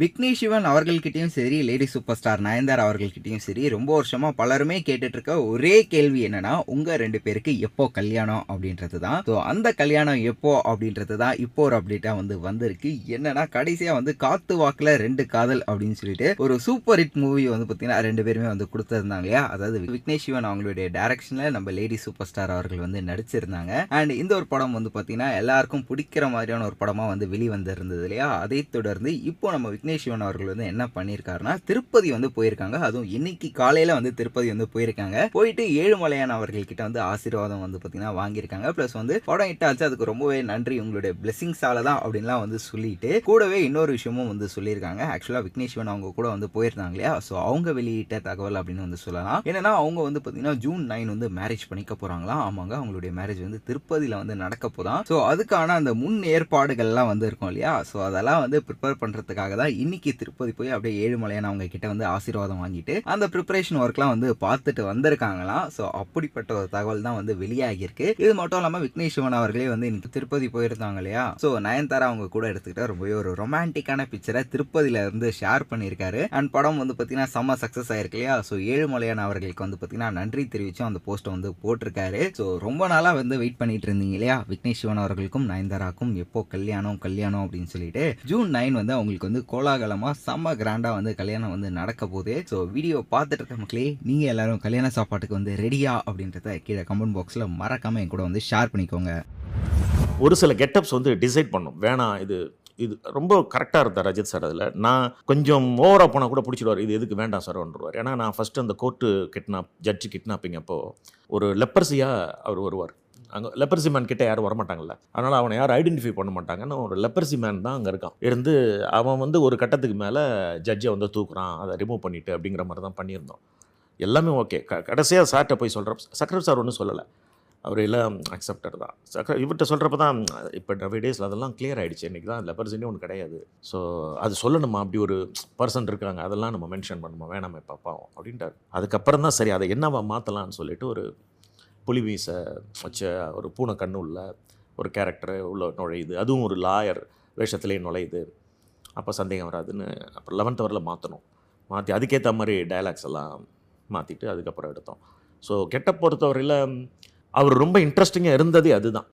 விக்னேஷ் சிவன் அவர்கள்கிட்டையும் சரி lady super star Nayanthara அவர்கள்கிட்டயும் சரி ரொம்ப வருஷமாக பலருமே கேட்டுட்ருக்க ஒரே கேள்வி என்னென்னா உங்கள் ரெண்டு பேருக்கு எப்போ கல்யாணம் அப்படின்றது தான் ஸோ அந்த கல்யாணம் எப்போ அப்படின்றது தான் இப்போ ஒரு அப்டேட்டாக வந்து வந்திருக்கு. என்னன்னா கடைசியாக வந்து காத்து வாக்கில் ரெண்டு காதல் அப்படின்னு சொல்லிட்டு ஒரு சூப்பர் ஹிட் மூவி வந்து பார்த்தீங்கன்னா ரெண்டு பேருமே வந்து கொடுத்துருந்தாங்க இல்லையா? அதாவது விக்னேஷ் சிவன் அவங்களுடைய டேரக்ஷனில் நம்ம லேடி சூப்பர் ஸ்டார் அவர்கள் வந்து நடிச்சிருந்தாங்க. அண்ட் இந்த ஒரு படம் வந்து பார்த்தீங்கன்னா எல்லாருக்கும் பிடிக்கிற மாதிரியான ஒரு படமாக வந்து வெளிவந்திருந்தது இல்லையா? அதை தொடர்ந்து இப்போ நம்ம விக்னேஷ் சிவன் அவர்கள் வந்து என்ன பண்ணியிருக்காருன்னா திருப்பதி வந்து போயிருக்காங்க. அதுவும் இன்னைக்கு காலையில வந்து திருப்பதி வந்து போயிருக்காங்க. போயிட்டு ஏழுமலையான் அவர்கள் கிட்ட வந்து ஆசீர்வாதம் வந்து பார்த்தீங்கன்னா வாங்கியிருக்காங்க. ப்ளஸ் வந்து படம் இட்டாச்சு அதுக்கு ரொம்பவே நன்றி. உங்களுடைய பிளெஸிங்ஸால தான் அப்படின்லாம் வந்து சொல்லிட்டு கூடவே இன்னொரு விஷயமும் வந்து சொல்லியிருக்காங்க. ஆக்சுவலாக விக்னேஷ்வன் அவங்க கூட வந்து போயிருந்தாங்க இல்லையா? ஸோ அவங்க வெளியிட்ட தகவல் அப்படின்னு வந்து சொல்லலாம். என்னன்னா அவங்க வந்து பார்த்தீங்கன்னா ஜூன் நைன் வந்து மேரேஜ் பண்ணிக்க போறாங்களாம். ஆமாங்க. அவங்களுடைய மேரேஜ் வந்து திருப்பதியில் வந்து நடக்க போதான். ஸோ அதுக்கான அந்த முன் ஏற்பாடுகள்லாம் வந்து இருக்கும் இல்லையா? ஸோ அதெல்லாம் வந்து ப்ரிப்பேர் பண்ணுறதுக்காக தான் இன்னைக்கு திருப்பதி போய் அப்படியே ஏழுமலையான அவங்க கிட்ட வந்து ஆசீர்வாதம் வாங்கிட்டு அந்த ப்ரிப்பரேஷன் ஒர்க்லாம் வந்து பார்த்துட்டு வந்திருக்காங்களாம். ஸோ அப்படிப்பட்ட ஒரு தகவல் தான் வந்து வெளியாகியிருக்கு. இது மட்டும் இல்லாமல் விக்னேஷ் சிவன் அவர்களே வந்து இன்னைக்கு திருப்பதி போயிருந்தாங்க இல்லையா? ஸோ நயன்தாரா அவங்க கூட எடுத்துக்கிட்ட ரொம்பவே ஒரு ரொமான்டிக்கான பிக்சரை திருப்பதியில இருந்து ஷேர் பண்ணியிருக்காரு. அண்ட் படம் வந்து பார்த்தீங்கன்னா செம்ம சக்ஸஸ் ஆயிருக்கு இல்லையா? ஸோ ஏழுமலையான அவர்களுக்கு வந்து பார்த்தீங்கன்னா நன்றி தெரிவிச்சும் அந்த போஸ்ட்டை வந்து போட்டிருக்காரு. ஸோ ரொம்ப நாளாக வந்து வெயிட் பண்ணிட்டு இருந்தீங்க இல்லையா? விக்னேஷ் சிவன் அவர்களுக்கும் நயன்தாராக்கும் எப்போ கல்யாணம் கல்யாணம் அப்படின்னு சொல்லிட்டு ஜூன் நைன் வந்து அவங்களுக்கு வந்து கோலாகலமாக செம்ம கிராண்டாக வந்து கல்யாணம் வந்து நடக்க போகுது. ஸோ வீடியோ பார்த்துட்டு இருக்க மக்களே நீங்கள் எல்லாரும் கல்யாண சாப்பாட்டுக்கு வந்து ரெடியா அப்படின்றத கீழே கமெண்ட் பாக்ஸில் மறக்காமல் என் கூட வந்து ஷேர் பண்ணிக்கோங்க. ஒரு சில கெட்டப்ஸ் வந்து டிசைட் பண்ணும். வேணாம் இது இது ரொம்ப கரெக்டாக இருந்தார் ரஜித் சார் அதில். நான் கொஞ்சம் ஓவராக போனால் கூட பிடிச்சிடுவார். இது எதுக்கு வேண்டாம் சார் வந்துருவார் ஏன்னா நான் ஃபஸ்ட்டு அந்த கோர்ட்டு கிட்னாப் ஜட்ஜு கிட்னாப்பிங் அப்போது ஒரு லெப்பர்சியாக அவர் வருவார். அங்கே லெப்பர்சி மேன் கிட்டே யாரும் வரமாட்டாங்கல்ல. அதனால் அவனை யாரும் ஐடென்டிஃபை பண்ண மாட்டாங்கன்னு ஒரு லெப்பர்சி மேன் தான் அங்கே இருக்கான். இருந்து அவன் வந்து ஒரு கட்டத்துக்கு மேலே ஜட்ஜை வந்து தூக்குறான். அதை ரிமூவ் பண்ணிட்டு அப்படிங்கிற மாதிரி தான் பண்ணியிருந்தோம். எல்லாமே ஓகே க கடைசியாக சார்கிட்ட போய் சொல்கிறப்ப சக்கரவர்த்தி சார் ஒன்றும் சொல்லலை. அவர் எல்லாம் அக்செப்டட் தான். சக்கர இவர்கிட்ட சொல்கிறப்ப தான் இப்போ நவே டேஸில் அதெல்லாம் கிளியர் ஆகிடுச்சு இன்றைக்கி தான் லெப்பர்சினே ஒன்று கிடையாது. ஸோ அது சொல்லணுமா? அப்படி ஒரு பர்சன் இருக்காங்க. அதெல்லாம் நம்ம மென்ஷன் பண்ணுமா? வேணாமே பார்ப்போம் அப்படின்ட்டார். அதுக்கப்புறம் தான் சரி அதை என்னவா மாற்றலாம்னு சொல்லிட்டு ஒரு புலி மீசை வச்ச ஒரு பூனை கண்ணு உள்ள ஒரு கேரக்டர் உள்ள நுழையுது. அதுவும் ஒரு லாயர் வேஷத்துலேயே நுழையுது. அப்போ சந்தேகம் வராதுன்னு அப்புறம் லெவன்த் அவரில் மாற்றணும் மாற்றி அதுக்கேற்ற மாதிரி டயலாக்ஸ் எல்லாம் மாற்றிட்டு அதுக்கப்புறம் எடுத்தோம். ஸோ கெட்ட பொறுத்தவரையில் அவர் ரொம்ப இன்ட்ரெஸ்டிங்காக இருந்ததே அதுதான்.